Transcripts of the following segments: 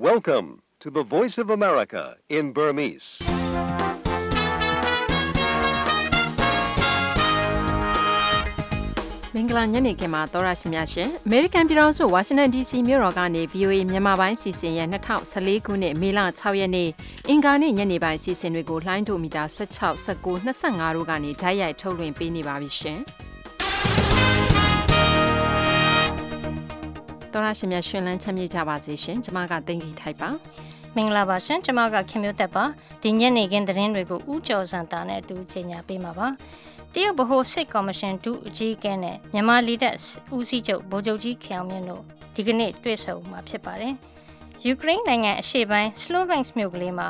Welcome to the Voice of America in Burmese. ။မင်္ဂလာညနေခင်းမှာသောရရှိများရှင်။ American ပြည်ထောင်စု Washington DC မြို့တော်ကနေ VOA မြန်မာပိုင်းစီစဉ်ရဲ့2014ခုနှစ်မေလ6ရက်နေ့အင်္ဂါနေ့ညနေပိုင်းစီစဉ်တွေကိုလှိုင်းဒိုမီတာ16 19 25တို့ကနေဓာတ်ရိုက်ထုတ်လွှင့်ပေးနေပါပြီရှင်။ သောရရှိများရှင်လန်းချမ်းမြေ့ကြပါစေရှင်။ကျွန်မကတင်ကြီးထိုက်ပါ။မင်္ဂလာပါရှင်ကျွန်မကခင်မျိုးသက်ပါဒီညနေခင်းသတင်းတွေကိုဥကြော်စံတာနဲ့အတူကြီးညာပေးမှာပါတရုတ်ဗဟိုစစ်ကော်မရှင်ဒုအကြီးအကဲနဲ့မြန်မာလီဒတ်ဦးစီးချုပ်ဗိုလ်ချုပ်ကြီးခေအောင်မြင့်တို့ဒီကနေ့တွေ့ဆုံမှာဖြစ်ပါတယ်ယူကရိန်းနိုင်ငံအရှေ့ပိုင်းစလိုဗန့်စ်မြို့ကလေးမှာ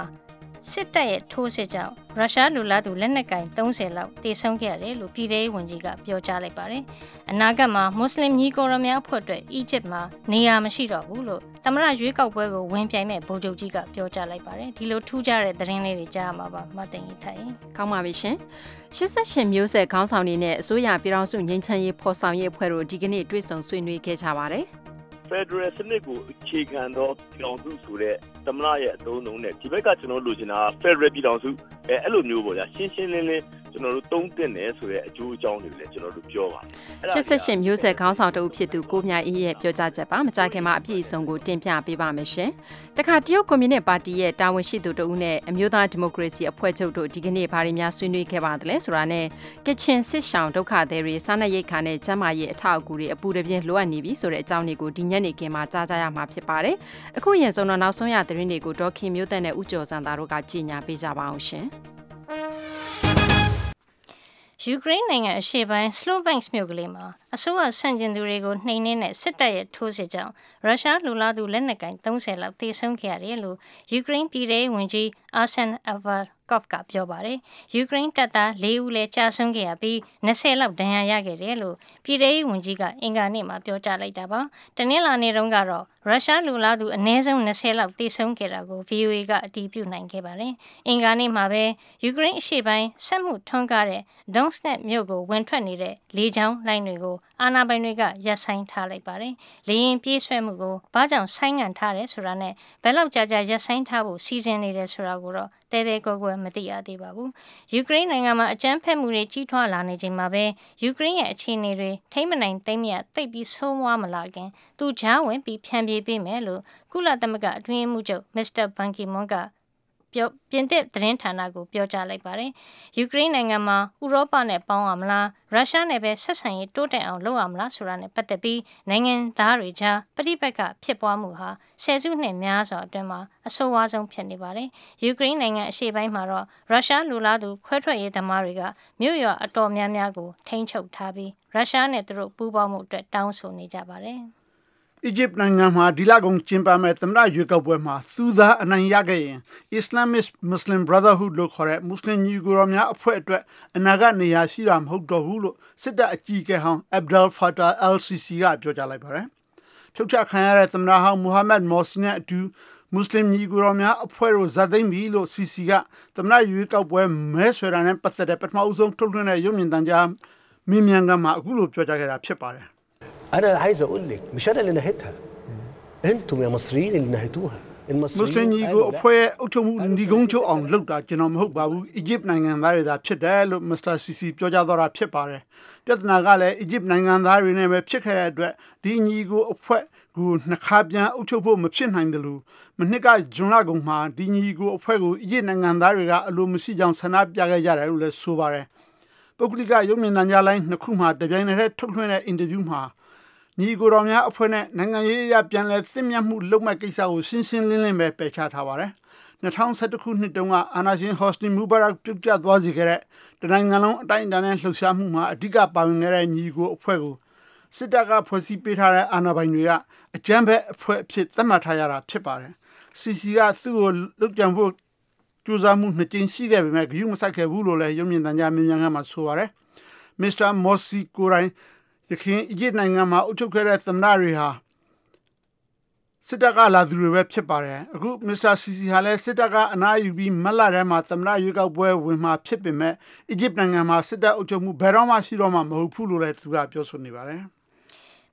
စစ်တပ်ရဲ့ထိုးစစ်ကြောင့်ရုရှားလူလားသူလက်နက်ကင်30လောက်တေဆုံးခဲ့ရတယ်လို့ပြည်ထောင်ဝန်ကြီးကပြောကြားလိုက်ပါတယ်။အနာဂတ်မှာမွတ်စလင်ညီကိုရမများအဖွဲ့အတွက်အီဂျစ်မှာနေရာမရှိတော့ဘူးလို့သမရရွေးကောက်ပွဲကိုဝင်ပြိုင်မဲ့ဗိုလ်ချုပ်ကြီးကပြောကြားလိုက်ပါတယ်။ဒီလိုထူးခြားတဲ့သတင်းလေးတွေကြားမှာပါမတင်ကြီးထိုင်။ကောင်းပါပြီရှင်88မျိုးဆက်ခေါင်းဆောင်တွေနဲ့အစိုးရပြည်ထောင်စုငြိမ်းချမ်းရေးဖော်ဆောင်ရေးအဖွဲ့တို့ဒီကနေ့တွေ့ဆုံဆွေးနွေးခဲ့ကြပါတယ်ဖက်ဒရယ်စနစ်ကိုအခြေခံသောပြည်ထောင်စုဆိုတဲ့ သမရရဲ့အသုံးအနှုန်းနဲ့ဒီဘက်ကကျွန်တော်တို့လိုချင်တာဖက်ဒရယ်ပြည်ထောင်စုအဲအဲ့လိုမျိုးပေါ့ဗျာရှင်းရှင်းလင်းလင်း ကျွန်တော်တို့သုံးသင့်တယ်ဆိုတဲ့အကျိုးအကြောင်းတွေလည်းကျွန်တော်တို့ပြောပါ88မျိုးဆက်ခေါင်းဆောင်တဦးဖြစ်သူကိုမြအေးရဲ့ပြောကြားချက်ပါမကြခင်မှာအပြည့်အစုံကိုတင်ပြပေးပါမယ်ရှင်တခါတရုတ်ကွန်မြူနစ်ပါတီရဲ့တာဝန်ရှိသူတဦးနဲ့အမျိုးသားဒီမိုကရေစီအဖွဲ့ချုပ်တို့ဒီကနေ့ဗားရီများဆွေးနွေးခဲ့ပါတယ်လဲဆိုတာနဲ့ကချင်စစ်ဆောင်ဒုက္ခသည်တွေစားနပ်ရိက္ခာနဲ့ကျန်းမာရေးအထောက်အကူတွေအပူတပြင်းလိုအပ်နေပြီဆိုတဲ့အကြောင်းတွေကိုဒီညနေခင်းမှာကြားကြရမှာဖြစ်ပါတယ်အခုရင်ဆုံးတော့နောက်ဆုံးရသတင်းတွေကိုဒေါက်ခင်မျိုးသက်နဲ့ဥကျော်စံသားတို့ကကြီးညာပေးကြပါအောင်ရှင် ယူကရိန်းနိုင်ငံအရှေ့ပိုင်းစလိုဗန့်စ်မြို့ကလေးမှာအစိုးရဆန့်ကျင်သူတွေကိုနှိမ်နင်းတဲ့စစ်တပ်ရဲ့ထိုးစစ်ကြောင့်ရုရှားလူလားသူလက်နက်ကင်30လောက်တေဆုံးခဲ့ရတယ်လို့ယူကရိန်းပြည်ထောင်ဝန်ကြီးအာဆန်အဗာကော့ဖ်ကပြောပါတယ်။ယူကရိန်းတပ်သား၄ဦးလည်းကြာဆုံးခဲ့ရပြီး20လောက်ဒဏ်ရာရခဲ့တယ်လို့ပြည်ထောင်ဝန်ကြီးကအင်္ဂါနေ့မှာပြောကြားလိုက်တာပါ။တနင်္လာနေ့တုန်းကတော့ရုရှားလူလားသူအနည်းဆုံး20လောက်တေဆုံးခဲ့တာကို VOA ကအတည်ပြုနိုင်ခဲ့ပါတယ်။အင်္ဂါနေ့မှာပဲယူကရိန်းအရှေ့ပိုင်းဆက်မှုထွန်းကားတဲ့ Donetsk မြို့ကိုဝင်ထွက်နေတဲ့လေကြောင်းလိုင်းတွေကိုအာဏာပိုင်တွေကရပ်ဆိုင်းထားလိုက်ပါတယ်။လေရင်ပြေးဆွဲမှုကိုဘာကြောင့်ဆိုင်းငံ့ထားတယ်ဆိုတာနဲ့ဘယ်လောက်ကြာကြာရပ်ဆိုင်းထားဖို့စီစဉ်နေတယ်ဆိုတာကိုတော့တဲတဲကွယ်ကွယ်မသိရသေးပါဘူး။ယူကရိန်းနိုင်ငံမှာအကြမ်းဖက်မှုတွေကြီးထွားလာနေချိန်မှာပဲယူကရိန်းရဲ့အခြေအနေတွေထိမ့်မနိုင်သိမ့်မရတိတ်ပြီးဆိုးဝါးမလာခင်သူကြားဝင်ပြီးဖြန့်ပြေးပေးမယ်လို့ကုလသမဂ္ဂအတွင်းမှုချုပ်မစ္စတာဘန်ကီမွန်က ပြောပြင်သစ်သတင်းဌာနကိုပြောကြားလိုက်ပါတယ်။ယူကရိန်းနိုင်ငံမှာဥရောပနဲ့ပေါင်းရမလားရုရှားနဲ့ပဲဆက်ဆံရေးတိုးတက်အောင်လုပ်ရမလားဆိုတာနဲ့ပတ်သက်ပြီးနိုင်ငံသားတွေကြားပဋိပက္ခဖြစ်ပွားမှုဟာဆယ်စုနှစ်များစွာအတွင်းမှာအဆိုးဝါးဆုံးဖြစ်နေပါတယ်။ယူကရိန်းနိုင်ငံအရှေ့ပိုင်းမှာတော့ရုရှားလူလားသူခွဲထွက်ရေးသမားတွေကမြို့ရွာအတော်များများကိုထိန်းချုပ်ထားပြီးရုရှားနဲ့သူတို့ပူးပေါင်းမှုအတွက်တောင်းဆိုနေကြပါတယ်။ အီဂျစ်နိုင်ငံမှာဒီလကုန်ကျင်းပမဲ့သမ္မတရွေးကောက်ပွဲမှာသူသာအနိုင်ရခဲ့ရင် Islamist Muslim Brotherhood လို့ခေါ်တဲ့မွတ်စလင်ညီကိုတော်များအဖွဲ့အတွက်အနာဂတ်နေရာရှိတာမဟုတ်တော့ဘူးလို့စစ်တပ်အကြီးအကဲဟောင်း Abdel Fattah al-Sisi ကပြောကြားလိုက်ပါတယ်။ဖြုတ်ချခံရတဲ့သမ္မတဟောင်း Mohammed Morsi နဲ့အတူမွတ်စလင်ညီကိုတော်များအဖွဲ့တို့ဇာသိမ့်ပြီလို့ Sisi ကသမ္မတရွေးကောက်ပွဲမဲဆွဲတာနဲ့ပတ်သက်တဲ့ပထမအဆုံးထုတ်လွှင့်တဲ့ရုပ်မြင်သံကြားမင်းမြန်ကမှာအခုလိုပြောကြားခဲ့တာဖြစ်ပါတယ်။ انا عايز اقول لك مش انا اللي نهيتها انتم يا مصريين اللي نهيتوها မွတ်စလင်ညီကိုအဖွဲ့အုပ်ချုပ်မှုဒီကုန်းချုပ်အောင်လုပ်တာကျွန်တော်မဟုတ်ပါဘူးအီဂျစ်နိုင်ငံသားတွေသာဖြစ်တယ်လို့မစ္စတာစီစီပြောကြားတော့တာဖြစ်ပါတယ်ပြဿနာကလည်းအီဂျစ်နိုင်ငံသားတွေနဲ့ပဲဖြစ်ခဲ့တဲ့အတွက်ဒီညီကိုအဖွဲ့ကိုနှစ်ခါပြန်အုပ်ချုပ်ဖို့မဖြစ်နိုင်တယ်လို့မနှစ်ကဂျွန်လကုန်မှာဒီညီကိုအဖွဲ့ကိုအီဂျစ်နိုင်ငံသားတွေကအလိုမရှိကြောင်းဆန္ဒပြခဲ့ကြတယ်လို့လည်းဆိုပါတယ်ပုဂ္ဂလိကရုပ်မြင်သံကြားလိုင်းနှစ်ခုမှာတပြိုင်တည်းထုတ်လွှင့်တဲ့အင်တာဗျူးမှာ ညီကိုတော်များအဖွဲ့နဲ့နိုင်ငံရေးအရပြန်လည်သင့်မြတ်မှုလုပ်မဲ့ကိစ္စကိုရှင်းရှင်းလင်းလင်းပဲပယ်ချထားပါတယ်။2011ခုနှစ်တုန်းကအာနာရှင်ဟော့စတင်မူဘာရက်ပြုတ်ကျသွားစေခဲ့တဲ့တနိုင်ငံလုံးအတိုင်းအတာနဲ့လှုပ်ရှားမှုမှာအဓိကပါဝင်ခဲ့တဲ့ညီကိုအဖွဲ့ကိုစစ်တပ်ကဖွဲ့စည်းပေးထားတဲ့အာဏာပိုင်တွေကအကြမ်းဖက်အဖွဲ့အဖြစ်သတ်မှတ်ထားရတာဖြစ်ပါတယ်။ CC ကသူ့ကိုလုတ်ကြံဖို့ကြိုးစားမှုနှစ်ကြိမ်ရှိခဲ့ပေမဲ့ဂရုမစိုက်ခဲ့ဘူးလို့လည်းရုံမြင့်တန်ကြားမြင်မြန်ကမှဆိုပါတယ်။ Mr. Morsi ကိုရိုင်း ရခိုင်အီဂျစ်နိုင်ငံမှာအုပ်ချုပ်ခဲ့တဲ့သမ္မတတွေဟာစစ်တပ်ကလာသူတွေပဲဖြစ်ပါတယ်အခုမစ္စတာစီစီဟာလည်းစစ်တပ်ကအနားယူပြီးမက်လာထဲမှာသမ္မတရွေးကောက်ပွဲဝင်မှာဖြစ်ပေမဲ့အီဂျစ်နိုင်ငံမှာစစ်တပ်အုပ်ချုပ်မှုဘယ်တော့မှရှိတော့မှမဟုတ်ဘူးလို့လည်းသူကပြောဆိုနေပါတယ်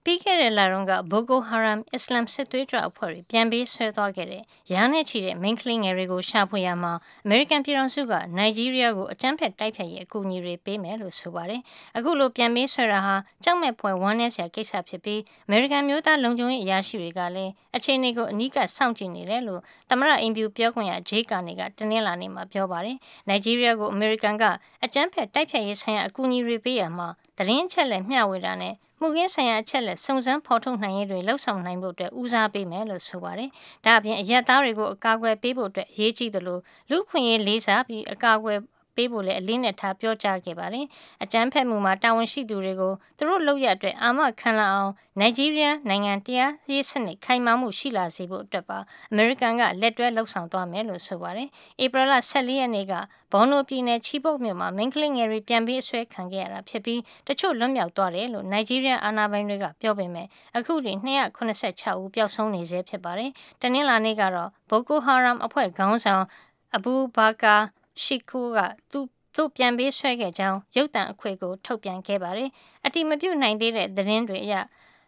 ပြီးခဲ့တဲ့လတုန်းက Boko Haram အစ္စလမ်စစ်သွေးကြွအဖွဲ့တွေပြန်ပြီးဆွဲသွားခဲ့တဲ့ရာနဲ့ချီတဲ့မိန်းကလေးငယ်တွေကိုရှာဖွေရမှာအမေရိကန်ပြည်ထောင်စုကနိုင်ဂျီးရီးယားကိုအကြမ်းဖက်တိုက်ဖျက်ရေးအကူအညီတွေပေးမယ်လို့ဆိုပါတယ်။အခုလိုပြန်ပြီးဆွဲတာဟာကြောက်မဲ့ဖွယ်ဝမ်းနည်းစရာကိစ္စဖြစ်ပြီးအမေရိကန်မျိုးသားလုံခြုံရေးအရာရှိတွေကလည်းအခြေအနေကိုအနီးကပ်စောင့်ကြည့်နေတယ်လို့သမရအင်ဖြူပြောခွင့်ရဂျေးကာနေကတနင်္လာနေ့မှာပြောပါတယ်။နိုင်ဂျီးရီးယားကိုအမေရိကန်ကအကြမ်းဖက်တိုက်ဖြတ်ရေးဆိုင်ရာအကူအညီတွေပေးရမှာသတင်းချက်လက်မျှဝေတာနဲ့ မှုခင်းဆိုင်ရာအချက်လက်စုံစမ်းဖော်ထုတ်နိုင်ရေးတွေလှုပ်ဆောင်နိုင်ဖို့အတွက်ဦးစားပေးမယ်လို့ဆိုပါတယ်။ဒါအပြင်အရက်သားတွေကိုအကာအကွယ်ပေးဖို့အတွက်အရေးကြီးသလိုလူခွင့်ရေးလေးစားပြီးအကာအကွယ် ပေးဖို့လည်းအလေးနဲ့ထားပြောကြားခဲ့ပါတယ်။အကြမ်းဖက်မှုမှာတာဝန်ရှိသူတွေကိုသူတို့လုပ်ရအတွက်အာမခံလာအောင်နိုင်ဂျီးရီးယားနိုင်ငံတရားရေးစနစ်ခိုင်မာမှုရှိလာစေဖို့အတွက်ပါအမေရိကန်ကလက်တွဲလှုပ်ဆောင်သွားမယ်လို့ဆိုပါတယ်။ဧပြီလ14ရက်နေ့ကဘော်နိုပြည်နယ်ချီပုတ်မြို့မှာမင်းကလင်းငယ်တွေပြန်ပြီးအဆွဲခံခဲ့ရတာဖြစ်ပြီးတချို့လွတ်မြောက်သွားတယ်လို့နိုင်ဂျီးရီးယားအာဏာပိုင်တွေကပြောပေမဲ့အခုထိ286ဦးပျောက်ဆုံးနေဆဲဖြစ်ပါတယ်။တနင်္လာနေ့ကတော့ဘိုကိုဟာရမ်အဖွဲ့ခေါင်းဆောင်အဘူဘာကာ ရှိခိုးကသူတို့ပြန်ပေးဆွဲခဲ့ကြောင်းရုပ်တံအခွေကိုထုတ်ပြန်ခဲ့ပါတယ်။အတိမပြုတ်နိုင်သေးတဲ့သတင်းတွေအရ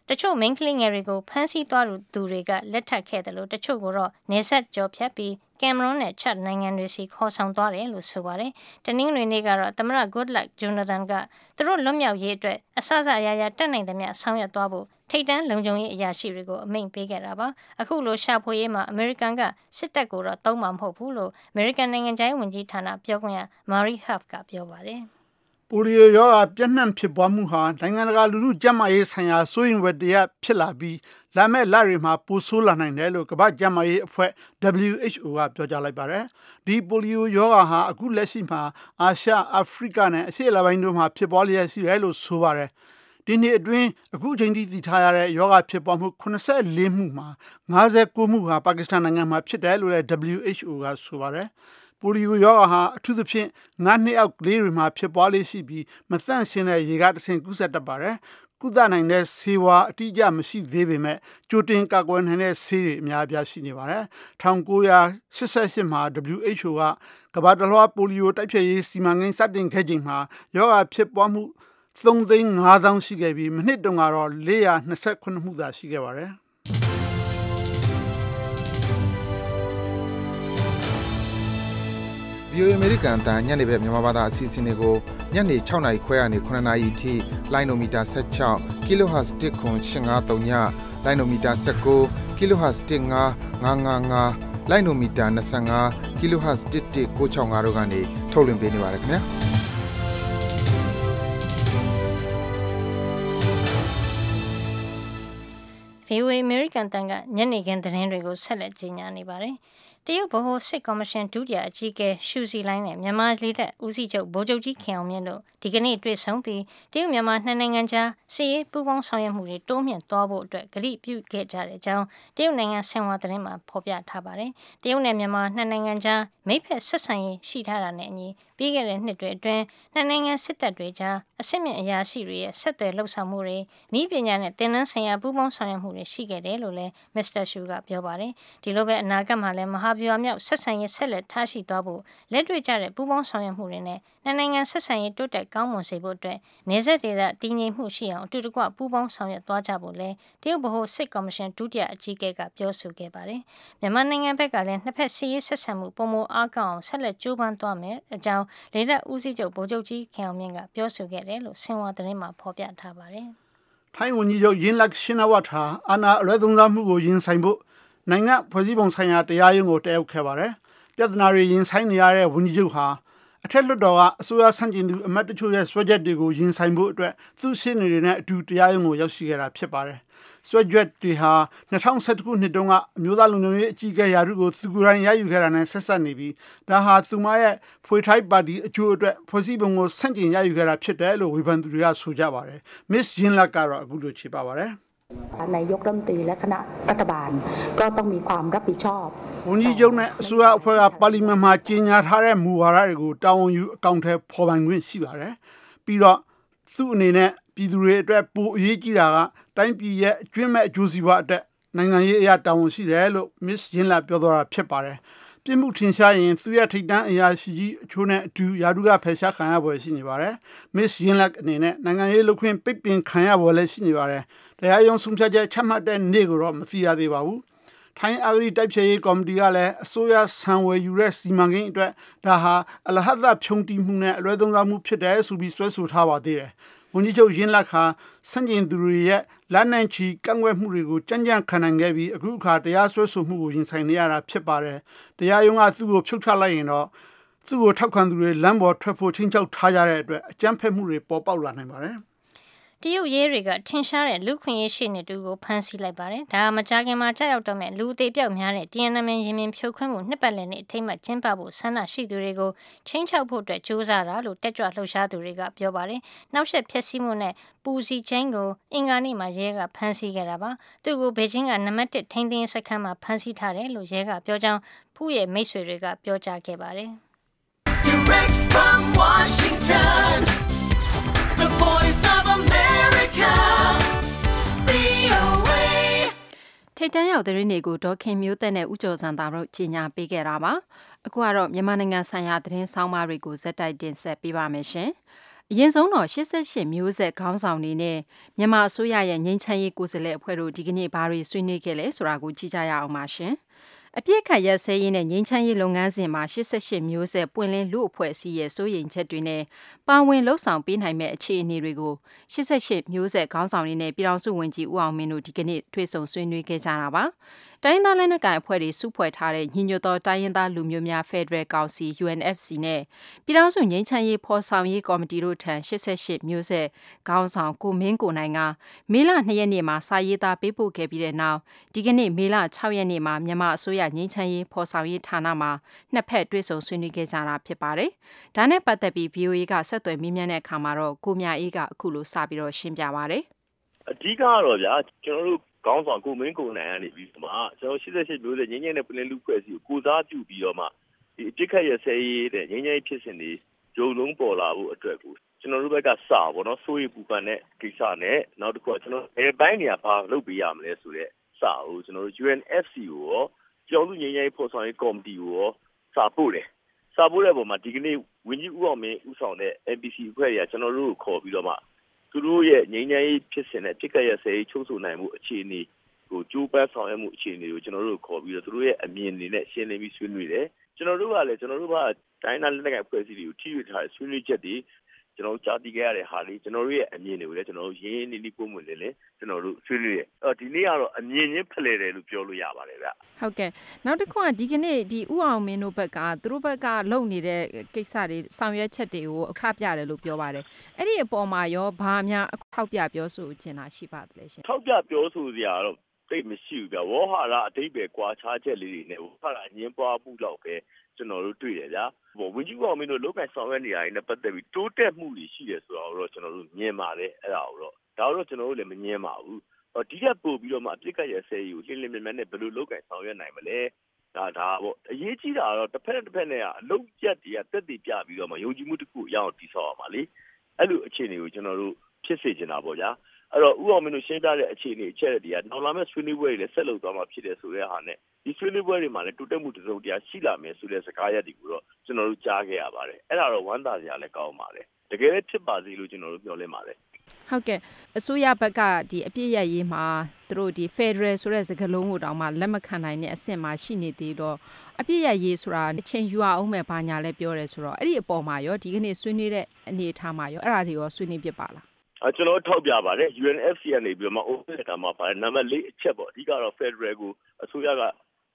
တချို့ main ကလေးငယ်တွေကိုဖမ်းဆီးသွားသူတွေကလက်ထပ်ခဲ့တယ်လို့တချို့ကတော့နေဆက်ကြော်ဖြတ်ပြီးကင်မရွန်နဲ့ချက်နိုင်ငံတွေစီခေါ်ဆောင်သွားတယ်လို့ဆိုပါတယ်။တနင်္ဂနွေနေ့ကတော့သမရ Goodluck Jonathan ကသူတို့လွတ်မြောက်ရေးအတွက်အဆအဆအရာရာတက်နိုင်သမျှဆောင်ရွက်သွားဖို့ ထိတ်တန်းလုံခြုံရေးအရာရှိတွေကိုအမိန့်ပေးခဲ့တာပါအခုလိုရှာဖွေရေးမှာအမေရိကန်ကစစ်တပ်ကိုတော့တုံးမှာမဟုတ်ဘူးလို့အမေရိကန်နိုင်ငံခြားရေးဝန်ကြီးဌာနပြောခွင့်ရ Mary Huff ကပြောပါတယ်ပိုလီယိုရောဂါပြန့်နှံ့ဖြစ်ပွားမှုဟာနိုင်ငံတကာလူထုကျန်းမာရေးဆိုင်ရာစိုးရိမ်ဝတ္တရားဖြစ်လာပြီးလာမယ့်လတွေမှာပိုဆိုးလာနိုင်တယ်လို့ကမ္ဘာ့ကျန်းမာရေးအဖွဲ့ WHO ကပြောကြားလိုက်ပါတယ်။ဒီပိုလီယိုရောဂါဟာအခုလက်ရှိမှာအာရှ၊အာဖရိကနဲ့အရှေ့အလယ်ပိုင်းတို့မှာဖြစ်ပွားလျက်ရှိတယ်လို့ဆိုပါတယ်။ ဒီနှစ်အတွင်းအခုချိန်ထိသိထားရတဲ့ယောဂဖြစ်ပွားမှု84မှုမှာ59မှုဟာပါကစ္စတန်နိုင်ငံမှာဖြစ်တယ်လို့လည်း WHO ကဆိုပါတယ်ပိုလီယိုရောဂါဟာအထူးသဖြင့်ငါးနှစ်အောက်ကလေးတွေမှာဖြစ်ပွားလေးရှိပြီးမသန့်ရှင်းတဲ့ရေကတဆင့်ကူးစက်တတ်ပါတယ်ကုသနိုင်တဲ့ဆေးဝါးအတိအကျမရှိသေးပေမဲ့ကြိုတင်ကာကွယ်နိုင်တဲ့ဆေးတွေအများအပြားရှိနေပါတယ်1988မှာ WHO ကကမ္ဘာတလွှားပိုလီယိုတိုက်ဖျက်ရေးစီမံကိန်းစတင်ခဲ့ချိန်မှာယောဂဖြစ်ပွားမှု 3သိန်း5000ရှိခဲ့ပြီးမနှစ်တုန်းကတော့429မှုသာရှိခဲ့ပါတယ်။ VOA American အတန်ညနေဘက်မြန်မာဘာသာအစီအစဉ်တွေကိုညနေ6နာရီခွဲကနေ9နာရီထိလိုင်းနိုမီတာ16 kHz 1.8539ညလိုင်းနိုမီတာ19 kHz 1.5555လိုင်းနိုမီတာ25 kHz 1.665တို့ကနေထုတ်လွှင့်ပေးနေပါတယ်ခင်ဗျာ။ VOA American တန်ကညနေခင်းသတင်းတွေကိုဆက်လက်ကြီးညာနေပါတယ်။ တရုတ်ဗဟိုစစ်ကော်မရှင်ဒုတိယအကြီးအကဲရှူစီလိုင်းနဲ့မြန်မာလေတပ်ဦးစီးချုပ်ဗိုလ်ချုပ်ကြီးခင်အောင်မြင့်တို့ဒီကနေ့တွေ့ဆုံပြီးတရုတ်မြန်မာနှစ်နိုင်ငံကြားစစ်ရေးပူးပေါင်းဆောင်ရွက်မှုတွေတိုးမြှင့်သွားဖို့အတွက်ကြိပြုခဲ့ကြတဲ့အကြောင်းတရုတ်နိုင်ငံဆင်ဟွာသတင်းမှာဖော်ပြထားပါတယ်။တရုတ်နဲ့မြန်မာနှစ်နိုင်ငံကြားမိဖက်ဆက်ဆံရေးရှိထားတာနဲ့အညီပြီးခဲ့တဲ့နှစ်တွေအတွင်းနှစ်နိုင်ငံစစ်တပ်တွေကြားအစစ်မြင့်အရာရှိတွေရဲ့ဆက်သွယ်လှုပ်ဆောင်မှုတွေဤပညာနဲ့တင်နန်းဆိုင်ရာပူးပေါင်းဆောင်ရွက်မှုတွေရှိခဲ့တယ်လို့လည်းမစ္စတာရှူကပြောပါတယ်။ဒီလိုပဲအနာဂတ်မှာလည်းမဟာဗျူဟာမြောက်ဆက်ဆံရေးဆက်လက်ထားရှိသွားဖို့လက်တွေ့ကျတဲ့ပူးပေါင်းဆောင်ရွက်မှုတွေနဲ့နှစ်နိုင်ငံဆက်ဆံရေးတိုးတက်ကောင်းမွန်စေဖို့အတွက်နေဆက်ဒေသတည်ငြိမ်မှုရှိအောင်အတူတကွပူးပေါင်းဆောင်ရွက်သွားကြဖို့လည်းတရုတ်ဗဟိုစစ်ကော်မရှင်ဒုတိယအကြီးအကဲကပြောဆိုခဲ့ပါတယ်။မြန်မာနိုင်ငံဘက်ကလည်းနှစ်ဖက်စီရေးဆက်ဆံမှုပုံမအားကောင်းအောင်ဆက်လက်ကြိုးပမ်းသွားမယ်အကြောင်းလေတပ်ဦးစီးချုပ်ဗိုလ်ချုပ်ကြီးခင်အောင်မြင့်ကပြောဆိုခဲ့တယ်လို့ဆင်ဝါသတင်းမှာဖော်ပြထားပါတယ်။ထိုင်းဝန်ကြီးချုပ်ယင်းလက်ရှင်နဝတ်ဟာအာနာအလွဲသုံးစားမှုကိုရင်ဆိုင်ဖို့ နိုင်ငံဖွဲ့စည်းပုံဆိုင်ရာတရားရုံးကိုတက်ရောက်ခဲ့ပါတယ်။ပြဿနာတွေရင်ဆိုင်နေရတဲ့ဝန်ကြီးချုပ်ဟာအထက်လွှတ်တော်ကအစိုးရဆန့်ကျင်သူအမတ်တချို့ရဲ့ဆွဲချက်တွေကိုရင်ဆိုင်ဖို့အတွက်သူ့ရှင်းနေတွေနဲ့အတူတရားရုံးကိုရောက်ရှိခဲ့တာဖြစ်ပါတယ်။ဆွဲချက်တွေဟာ2012ခုနှစ်တုန်းကအမျိုးသားလုံခြုံရေးအကြီးအကဲရာထူးကိုသူကိုယ်တိုင်ရယူခဲ့တာနဲ့ဆက်ဆက်နေပြီးဒါဟာသူမရဲ့ဖွေထိုက်ပါတီအကျိုးအတွက်ဖွဲ့စည်းပုံကိုဆန့်ကျင်ရယူခဲ့တာဖြစ်တယ်လို့ဝေဖန်သူတွေကဆိုကြပါတယ်။ Miss Yinlak ကတော့အခုလိုခြေပပါတယ်။ นายกรัฐมนตรีและคณะรัฐบาลก็ต้องมีความรับผิดชอบဝန်ကြီးချုပ်နဲ့အစိုးရအဖွဲ့ကပါလီမန်မှာကြီးညာထားတဲ့မူဝါဒတွေကိုတာဝန်ယူအကောင့်ထဲဖော်ပိုင်ခွင့်ရှိပါတယ်ပြီးတော့သူ့အနေနဲ့ပြည်သူတွေအတွက်ပိုအရေးကြီးတာကတိုင်းပြည်ရဲ့အကျွင့်မဲ့အကျိုးစီးပွားအတွက်နိုင်ငံရေးအရာတာဝန်ရှိတယ်လို့ Miss ရင်းလာပြောသွားတာဖြစ်ပါတယ်ပြစ်မှုထင်ရှားရင်သူရဲ့ထိတ်တန်းအရာရှိကြီးအချို့နဲ့အတူယာတုကဖယ်ရှားခံရပွဲရှိနေပါတယ်။ Miss Yinlak အနေနဲ့နိုင်ငံရေးလုပ်ခွင့်ပိတ်ပင်ခံရပွဲလည်းရှိနေပါတယ်။ တရားရုံးဆုံးဖြတ်ချက်ချမှတ်တဲ့နေ့ကိုတော့မသိရသေးပါဘူးထိုင်းအဂရီတိုက်ဖြည့်ရေးကော်မတီကလည်းအစိုးရဆံဝယ်ယူတဲ့စီမံကိန်းအတွက်ဒါဟာအလဟဒဖြုံတီမှုနဲ့အလွဲသုံးစားမှုဖြစ်တယ်ဆိုပြီးဆွဲဆိုထားပါသေးတယ်။ဝန်ကြီးချုပ်ရင်းလက်ခါစန့်ကျင်သူတွေရဲ့လက်နံချီကန့်ကွက်မှုတွေကိုကြမ်းကြမ်းခံနိုင်ခဲ့ပြီးအခုအခါတရားစွဲဆိုမှုကိုရင်ဆိုင်နေရတာဖြစ်ပါတယ်။တရားရုံးကသူ့ကိုဖြုတ်ချလိုက်ရင်တော့သူ့ကိုထောက်ခံသူတွေလမ်းပေါ်ထွက်ဖို့ချင်းချောက်ထားကြတဲ့အတွက်အကြမ်းဖက်မှုတွေပေါ်ပေါက်လာနိုင်ပါတယ်။ တရုတ်ရဲတွေကထင်ရှားတဲ့လူခွင့်ရေးရှိနေတူကိုဖမ်းဆီးလိုက်ပါတယ်။ဒါမကြခင်မှာကြောက်ရောက်တော့မဲ့လူအသေးပြောက်များတဲ့တီယန်နမင်ရင်မြင်ဖြုတ်ခွင်းမှုနှစ်ပတ်လည်နဲ့အထိမ့်မှကျင်းပဖို့ဆန္ဒရှိသူတွေကိုချင်းချောက်ဖို့အတွက်ကြိုးစားတာလို့တက်ကြွလှုပ်ရှားသူတွေကပြောပါတယ်။နောက်ဆက်ဖြစ်စည်းမှုနဲ့ပူစီချင်းကိုအင်္ဂါနေ့မှာရဲကဖမ်းဆီးခဲ့တာပါ။သူ့ကိုဘေကျင်းကနံပါတ်1ထိန်းသိမ်းစခန်းမှာဖမ်းဆီးထားတယ်လို့ရဲကပြောကြောင်းဖူးရဲ့မိတ်ဆွေတွေကပြောကြားခဲ့ပါတယ်။ Direct from Washington The Voice of America ထိတ်တန့်ရောက်သတင်းတွေကိုဒေါခင်မျိုးသက်နဲ့ဥကျော်စံသားတို့ကြီးညာပေးခဲ့တာပါအခုကတော့မြန်မာနိုင်ငံဆိုင်ရာသတင်းဆောင်မတွေကိုဇက်တိုက်တင်ဆက်ပေးပါမယ်ရှင်အရင်ဆုံးတော့88မျိုးဆက်ခေါင်းဆောင်တွေနဲ့မြန်မာအစိုးရရဲ့ငြိမ်းချမ်းရေးကိုယ်စားလှယ်အဖွဲ့တို့ဒီကနေ့ဘာတွေဆွေးနွေးခဲ့လဲဆိုတာကိုကြည့်ကြရအောင်ပါရှင်။ အပြစ်ခတ်ရဆဲရေးနဲ့ငြိမ်းချမ်းရေးလုပ်ငန်းစဉ်မှာ88မျိုးဆက်ပွင့်လင်းလူအဖွဲ့အစည်းရဲ့စိုးရိမ်ချက်တွေနဲ့ပါဝင်လှုပ်ဆောင်ပေးနိုင်မဲ့အခြေအနေတွေကို88မျိုးဆက်ခေါင်းဆောင်တွေနဲ့ပြည်ထောင်စုဝန်ကြီးဦးအောင်မင်းတို့ဒီကနေ့တွေ့ဆုံဆွေးနွေးခဲ့ကြတာပါတိုင်းသားလက်နက်ကိုင်အဖွဲ့တွေစုဖွဲ့ထားတဲ့ညီညွတ်သောတိုင်းရင်းသားလူမျိုးများဖက်ဒရယ်ကောင်စီ UNFC နဲ့ပြည်ထောင်စုငြိမ်းချမ်းရေးဖော်ဆောင်ရေးကော်မတီတို့ထံ88မျိုးဆက်ခေါင်းဆောင်ကိုမင်းကိုနိုင်ကမေလ2ရက်နေ့မှာစာရေးသားပေးပို့ခဲ့ပြီးတဲ့နောက်ဒီကနေ့မေလ6ရက်နေ့မှာမြန်မာအစိုးရငြိမ်းချမ်းရေးဖော်ဆောင်ရေးဌာနမှာနှစ်ဖက်တွေ့ဆုံဆွေးနွေးခဲ့ကြတာဖြစ်ပါတယ်။ဒါနဲ့ပတ်သက်ပြီး VOA ကဆက်သွယ်မေးမြန်းတဲ့အခါမှာတော့ကိုမြအေးကအခုလိုစပြီးတော့ရှင်းပြပါဗျ။အဓိကတော့ဗျာကျွန်တော်တို့ ခေါင်းဆောင်ကိုမင်းကိုနိုင်ကနေပြီးတော့မှကျွန်တော်88မျိုးဆက်ငင်းငင်းနဲ့ပြည်လူဖွဲ့စည်းကိုကိုစားပြုပြီးတော့မှဒီအပြစ်ခတ်ရဆဲရေးတဲ့ငင်းငင်းဖြစ်စဉ်တွေဂျုံလုံးပေါ်လာဖို့အတွက်ကိုကျွန်တော်တို့ဘက်ကစပါတော့စိုးရိမ်ပူပန်တဲ့ကိစ္စနဲ့နောက်တစ်ခုကကျွန်တော်ဘယ်ပိုင်းနေရာဘာလုပ်ပေးရမလဲဆိုတဲ့စာကိုကျွန်တော်တို့ UNFC ကိုရောကျောင်းသူငင်းငင်းဖော်ဆောင်ရေးကော်မတီကိုရောစာပို့တယ်စာပို့တဲ့ပုံမှာဒီကနေ့ဝင်းကြီးဦးအောင်မင်းဦးဆောင်တဲ့ NPC အဖွဲ့တွေကကျွန်တော်တို့ကိုခေါ်ပြီးတော့မှ သူတို့ရဲ့ငြိမ်းချမ်းရေးဖြစ်စဉ်နဲ့ပြစ်ကတ်ရဆဲချုပ်ဆိုနိုင်မှုအခြေအနေကိုကြိုးပမ်းဆောင်ရွက်မှုအခြေအနေကိုကျွန်တော်တို့ခေါ်ပြီးတော့သူတို့ရဲ့အမြင်တွေနဲ့ရှင်းလင်းပြီးဆွေးနွေးတယ်ကျွန်တော်တို့ကလည်းကျွန်တော်တို့ကတိုင်းနာလက်နက်ကိုင်ဖွဲ့စည်းတွေကိုထိရွထားတဲ့ဆွေးနွေးချက်တွေ ကျွန်တော်တို့ကြားသိခဲ့ရတဲ့ဟာလေးကျွန်တော်တို့ရဲ့အမြင်တွေကိုလည်းကျွန်တော်တို့ရင်းရင်းနှီးနှီးပုံမှန်လေးလေးကျွန်တော်တို့ဆွေးနွေးရအော်ဒီနေ့ကတော့အမြင်ချင်းဖလှယ်တယ်လို့ပြောလို့ရပါတယ်ဗျဟုတ်ကဲ့နောက်တစ်ခုကဒီကနေ့ဒီဥအောင်မင်းတို့ဘက်ကသူတို့ဘက်ကလုပ်နေတဲ့ကိစ္စတွေဆောင်ရွက်ချက်တွေကိုအခပြတယ်လို့ပြောပါတယ်အဲ့ဒီအပေါ်မှာရောဘာများထောက်ပြပြောဆိုချင်တာရှိပါသလဲရှင်ထောက်ပြပြောဆိုစရာတော့သိမရှိဘူးဗျဝေါ်ဟာရအတိတ်ပဲကွာခြားချက်လေးတွေနဲ့ဝေါ်ဟာရအငင်းပွားမှုတော့ပဲ ကျွန်တော်တို့တွေ့ရဗျာဟိုဝင်းကြီးကောင်မင်းတို့လောက်ကဆောင်ရွက်နေရတဲ့နဲ့ပတ်သက်ပြီးတိုးတက်မှုတွေရှိတယ်ဆိုတာတော့ကျွန်တော်တို့မြင်ပါတယ်အဲ့ဒါကိုတော့ဒါတော့ကျွန်တော်တို့လည်းမငင်းပါဘူးဒီကပို့ပြီးတော့မှအပြစ်ကရဆဲယူလင်းလင်းမြတ်နဲ့ဘယ်လိုလောက်ကဆောင်ရွက်နိုင်မလဲဒါဒါပေါ့အရေးကြီးတာကတော့တစ်ဖက်တစ်ဖက်နဲ့ကအလုံးကျက်တွေကတက်တည်ပြပြီးတော့မှယုံကြည်မှုတစ်ခုအရောက်တည်ဆောက်ရမှာလေအဲ့လိုအခြေအနေကိုကျွန်တော်တို့ဖြစ်စေချင်တာပေါ့ဗျာ အဲ့တော့ဥအောင်မင်းတို့ရှင်းပြတဲ့အခြေအနေအချက်တွေကနောက်လာမယ့်ဆွေးနွေးပွဲတွေလည်းဆက်လုပ်သွားမှာဖြစ်တယ်ဆိုတဲ့ဟာနဲ့ဒီဆွေးနွေးပွဲတွေမှာလည်းတိုးတက်မှုတစုံတရာရှိလာမယ်ဆိုတဲ့စကားရပ်တွေကိုတော့ကျွန်တော်တို့ကြားခဲ့ရပါတယ်အဲ့ဒါတော့ဝမ်းသာစရာလည်းကောင်းပါတယ်တကယ်လည်းဖြစ်ပါစေလို့ကျွန်တော်တို့ပြောလင်းပါတယ်ဟုတ်ကဲ့အစိုးရဘက်ကဒီအပြည့်ရရေးမှာသူတို့ဒီ Federal ဆိုတဲ့စကားလုံးကိုတောင်မှလက်မခံနိုင်တဲ့အဆင့်မှာရှိနေသေးတော့အပြည့်ရရေးဆိုတာအချိန်ယူအောင်မဲ့ဘာညာလဲပြောတယ်ဆိုတော့အဲ့ဒီအပေါ်မှာရောဒီကနေ့ဆွေးနွေးတဲ့အနေအထားမှာရောအဲ့ဒါတွေရောဆွေးနွေးဖြစ်ပါလားအဲ ကျွန်တော်ထောက်ပြပါတယ် UNFC ကနေပြီးတော့မှ open တာမှာပါတယ်နံပါတ်၄အချက်ပေါ့အဓိကတော့ Federal ကိုအစိုးရက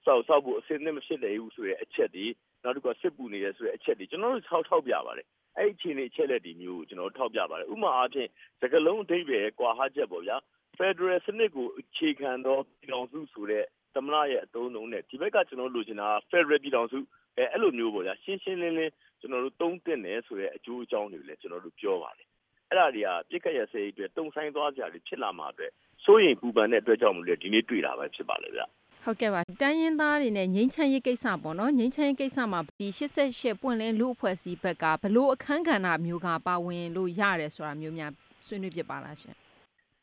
စောက်စောက်ဖို့အစင်းနဲ့မဖြစ်နိုင်ဘူးဆိုတဲ့အချက်ဒီနောက်တစ်ခုစစ်ပူနေတယ်ဆိုတဲ့အချက်ဒီကျွန်တော်တို့ထောက်ထောက်ပြပါတယ်အဲ့ဒီအခြေအနေအချက်လက်ဒီမျိုးကိုကျွန်တော်ထောက်ပြပါတယ်ဥပမာအားဖြင့်စကလုံးအဓိပ္ပာယ်ကွာဟချက်ပေါ့ဗျာ Federal စနစ်ကိုအခြေခံသောပြည်ထောင်စုဆိုတဲ့သမရရဲ့အသုံးအနှုန်းနဲ့ဒီဘက်ကကျွန်တော်လိုချင်တာ Federal ပြည်ထောင်စုအဲအဲ့လိုမျိုးပေါ့ဗျာရှင်းရှင်းလင်းလင်းကျွန်တော်တို့သုံးသင့်တယ်ဆိုတဲ့အကျိုးအကြောင်းတွေလည်းကျွန်တော်တို့ပြောပါတယ် အဲ့ဒါတွေကပြစ်ခတ်ရစေးအတွက်တုံဆိုင်သွားကြတယ်ဖြစ်လာမှာအတွက်စိုးရင်ပူပန်တဲ့အတွက်ကြောင့်မလို့ဒီနေ့တွေ့တာပဲဖြစ်ပါလေဗျဟုတ်ကဲ့ပါတိုင်းရင်းသားတွေနဲ့ငိမ့်ချမ်းရေးကိစ္စပေါ့နော်ငိမ့်ချမ်းရေးကိစ္စမှာဒီ88ပွင့်လင်းလူအဖွဲ့အစည်းဘက်ကဘလို့အခန်းကဏ္ဍမျိုးကပါဝင်လို့ရတယ်ဆိုတာမျိုးများဆွေးနွေးပြပါလားရှင်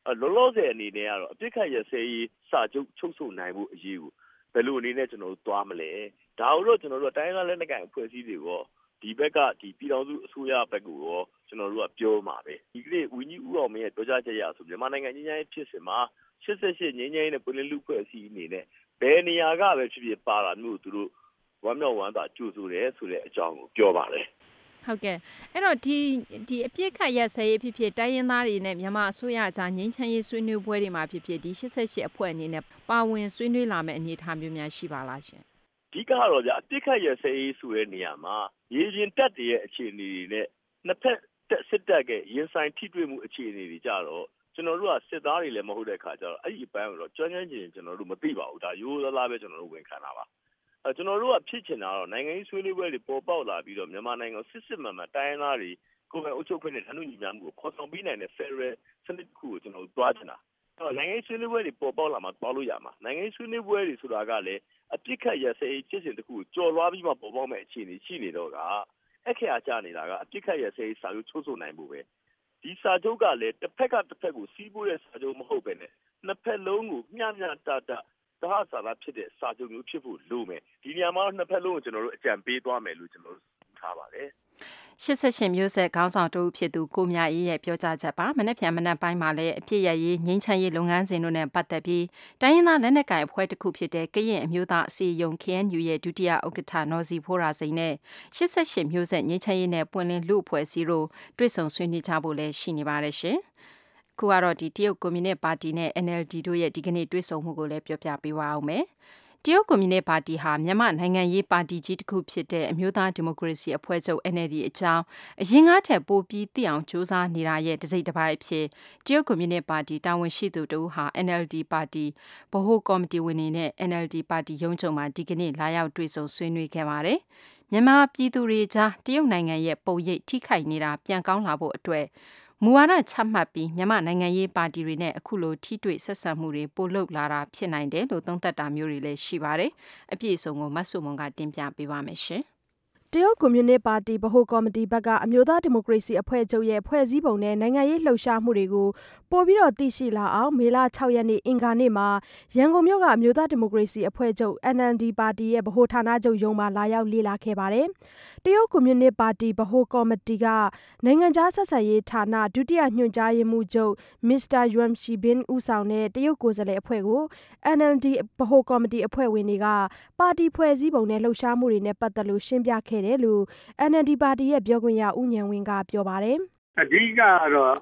အလောလောဆယ်အနေနဲ့ကတော့အပြစ်ခတ်ရစေးစာချုပ်ချုပ်ဆိုနိုင်မှုအရေးကိုဘယ်လိုအနေနဲ့ကျွန်တော်တို့သွားမလဲဒါတို့ကျွန်တော်တို့တိုင်းရင်းသားလက်နက်ကိုင်အဖွဲ့အစည်းတွေရော ဒီဘက်ကဒီပြည်တော်စုအစိုးရဘက်ကိုရော ကျွန်တော်တို့က ပြောမှာပဲ ဒီကနေ့ဝင်းကြီးဦးအောင်မင်းရဲ့ ပြောကြားချက်ရဆို မြန်မာနိုင်ငံကြီးကြီးဖြစ်စဉ်မှာ88ငင်းငင်းနဲ့ပြည်လူ့ဖွဲ့အစည်းအနေနဲ့ ဘယ်နေရာကပဲဖြစ်ဖြစ် ပါလာမျိုးသူတို့ ဝမ်းမြောက်ဝမ်းသာ ကြိုဆိုတယ်ဆိုတဲ့အကြောင်းကို ပြောပါတယ် ဟုတ်ကဲ့ အဲ့တော့ ဒီဒီအပြစ်ခတ်ရက်စဲရေးဖြစ်ဖြစ် တိုင်းရင်းသားတွေနဲ့ မြန်မာအစိုးရအကြားငင်းချမ်းရေးဆွေးနွေးပွဲတွေမှာဖြစ်ဖြစ် ဒီ88အဖွဲ့အနေနဲ့ ပါဝင်ဆွေးနွေးလာမယ့် အနေအထားမျိုးများ ရှိပါလားရှင်အ ဓိကတော့ဗျအပြစ်ခတ်ရက်စဲရေးဆိုတဲ့နေရာမှာရေရင်တက်တဲ့အခြေအနေတွေနဲ့နှစ်ဖက်တက်စစ်တပ်ကရင်ဆိုင်ထိတွေ့မှုအခြေအနေတွေကြတော့ကျွန်တော်တို့ကစစ်သားတွေလည်းမဟုတ်တဲ့ခါကျတော့အဲ့ဒီအပိုင်းကိုတော့ကျွမ်းကျွမ်းကျင်ကျင်ကျွန်တော်တို့မသိပါဘူးဒါရိုးသားသားပဲကျွန်တော်တို့ဝန်ခံတာပါအဲကျွန်တော်တို့ကဖြစ်ချင်တာတော့နိုင်ငံရေးဆွေးနွေးပွဲတွေပေါ်ပေါက်လာပြီးတော့မြန်မာနိုင်ငံစစ်စစ်မှန်မှန်တိုင်းသားတွေကိုယ်ပိုင်အုပ်ချုပ်ခွင့်နဲ့ဌာနညီများမှုကိုခေါ်ဆောင်ပေးနိုင်တဲ့ Federal စနစ်တစ်ခုကိုကျွန်တော်တို့တွားချင်တာအဲတော့နိုင်ငံရေးဆွေးနွေးပွဲတွေပေါ်ပေါက်လာမှတွားလို့ရမှာနိုင်ငံရေးဆွေးနွေးပွဲတွေဆိုတာကလည်း အပြစ်ခတ်ရစဲဖြစ်စဉ်တစ်ခုကိုကြော်လွှားပြီးမှပေါ်ပေါက်မဲ့အခြေအနေရှိနေတော့ကအခရာကြနေတာကအပြစ်ခတ်ရစဲစာချုပ်ချိုးဆိုနိုင်ဖို့ပဲဒီစာချုပ်ကလည်းတစ်ဖက်ကတစ်ဖက်ကိုစီးပိုးတဲ့စာချုပ်မဟုတ်ပဲနဲ့နှစ်ဖက်လုံးကိုမျှမျှတတသဟဆာလာဖြစ်တဲ့စာချုပ်မျိုးဖြစ်ဖို့လိုမယ်ဒီနေရာမှာနှစ်ဖက်လုံးကိုကျွန်တော်တို့အကြံပေးသွားမယ်လို့ကျွန်တော်တို့ ထားပါတယ်88မျိုးဆက်ခေါင်းဆောင်တို့ဖြစ်သူကိုမြအေးရဲ့ပြောကြားချက်ပါမနေ့ပြန်မနေ့ပိုင်းမှာလည်းအဖြစ်ရရေးငင်းချမ်းရေးလုပ်ငန်းစဉ်တို့နဲ့ပတ်သက်ပြီးတိုင်းရင်းသားလက်နက်ကိုင်အဖွဲ့တစ်ခုဖြစ်တဲ့ကရင်အမျိုးသားအစည်းအရုံး KNU ရဲ့ဒုတိယဥက္ကဋ္ဌနော်စီဖိုးရာစိန်နဲ့88မျိုးဆက်ငင်းချမ်းရေးနဲ့ပွင့်လင်းလူအဖွဲ့အစည်းတို့တွေ့ဆုံဆွေးနွေးကြဖို့လည်းရှိနေပါတယ်ရှင်ခုကတော့ဒီတရုတ်ကွန်မြူနစ်ပါတီနဲ့ NLD တို့ရဲ့ဒီကနေ့တွေ့ဆုံမှုကိုလည်းပြောပြပေးပါအောင်မယ်။ တရုတ်ကွန်မြူနစ်ပါတီဟာမြန်မာနိုင်ငံရေးပါတီကြီးတစ်ခုဖြစ်တဲ့အမျိုးသားဒီမိုကရေစီအဖွဲ့ချုပ် NLD အကြောင်းအရင်ကထက်ပိုပြီးသိအောင်စူးစမ်းနေတာရဲ့တစိမ့်တစ်ပိုင်းအဖြစ်တရုတ်ကွန်မြူနစ်ပါတီတာဝန်ရှိသူတို့ဟာ NLD ပါတီဗဟိုကော်မတီဝင်တွေနဲ့ NLD ပါတီရုံးချုပ်မှာဒီကနေ့လာရောက်တွေ့ဆုံဆွေးနွေးခဲ့ပါတယ်။မြန်မာပြည်သူတွေကြားတရုတ်နိုင်ငံရဲ့ပုံရိပ်ထိခိုက်နေတာပြန်ကောင်းလာဖို့အတွက် မူဝါဒချမှတ်ပြီးမြန်မာနိုင်ငံရေးပါတီတွေနဲ့အခုလိုထိတွေ့ဆက်ဆံမှုတွေပိုလုပ်လာတာဖြစ်နိုင်တယ်လို့သုံးသပ်တာမျိုးတွေလည်းရှိပါတယ်။အပြည့်အစုံကိုမတ်ဆုမွန်ကတင်ပြပေးပါမယ်ရှင်။ တရုတ်ကွန်မြူနစ်ပါတီဗဟိုကော်မတီဘက်က အမျိုးသားဒီမိုကရေစီအဖွဲ့ချုပ်ရဲ့ ဖွဲ့စည်းပုံနဲ့ နိုင်ငံရေးလှုပ်ရှားမှုတွေကို ပိုပြီးသိရှိလာအောင် မေလ ၆ ရက်နေ့ အင်္ဂါနေ့မှာ ရန်ကုန်မြို့က အမျိုးသားဒီမိုကရေစီအဖွဲ့ချုပ် NLD ပါတီရဲ့ ဗဟိုဌာနချုပ်ရုံးမှာ လာရောက်လေ့လာခဲ့ပါတယ်။တရုတ်ကွန်မြူနစ်ပါတီ ဗဟိုကော်မတီက နိုင်ငံခြားဆက်ဆံရေးဌာန ဒုတိယညွှန်ကြားရေးမှူးချုပ်မစ္စတာယွမ်ရှီဘင်ဦးဆောင်တဲ့ တရုတ်ကိုယ်စားလှယ်အဖွဲ့ကို NLD ဗဟိုကော်မတီအဖွဲ့ဝင်တွေက ပါတီဖွဲ့စည်းပုံနဲ့ လှုပ်ရှားမှုတွေနဲ့ ပတ်သက်လို့ ရှင်းပြခဲ့ခဲ့တယ်လို့ NLD ပါတီရဲ့ပြောခွင့်ရဦးဉာဏ်ဝင်းကပြောပါတယ်။အဓိကကတော့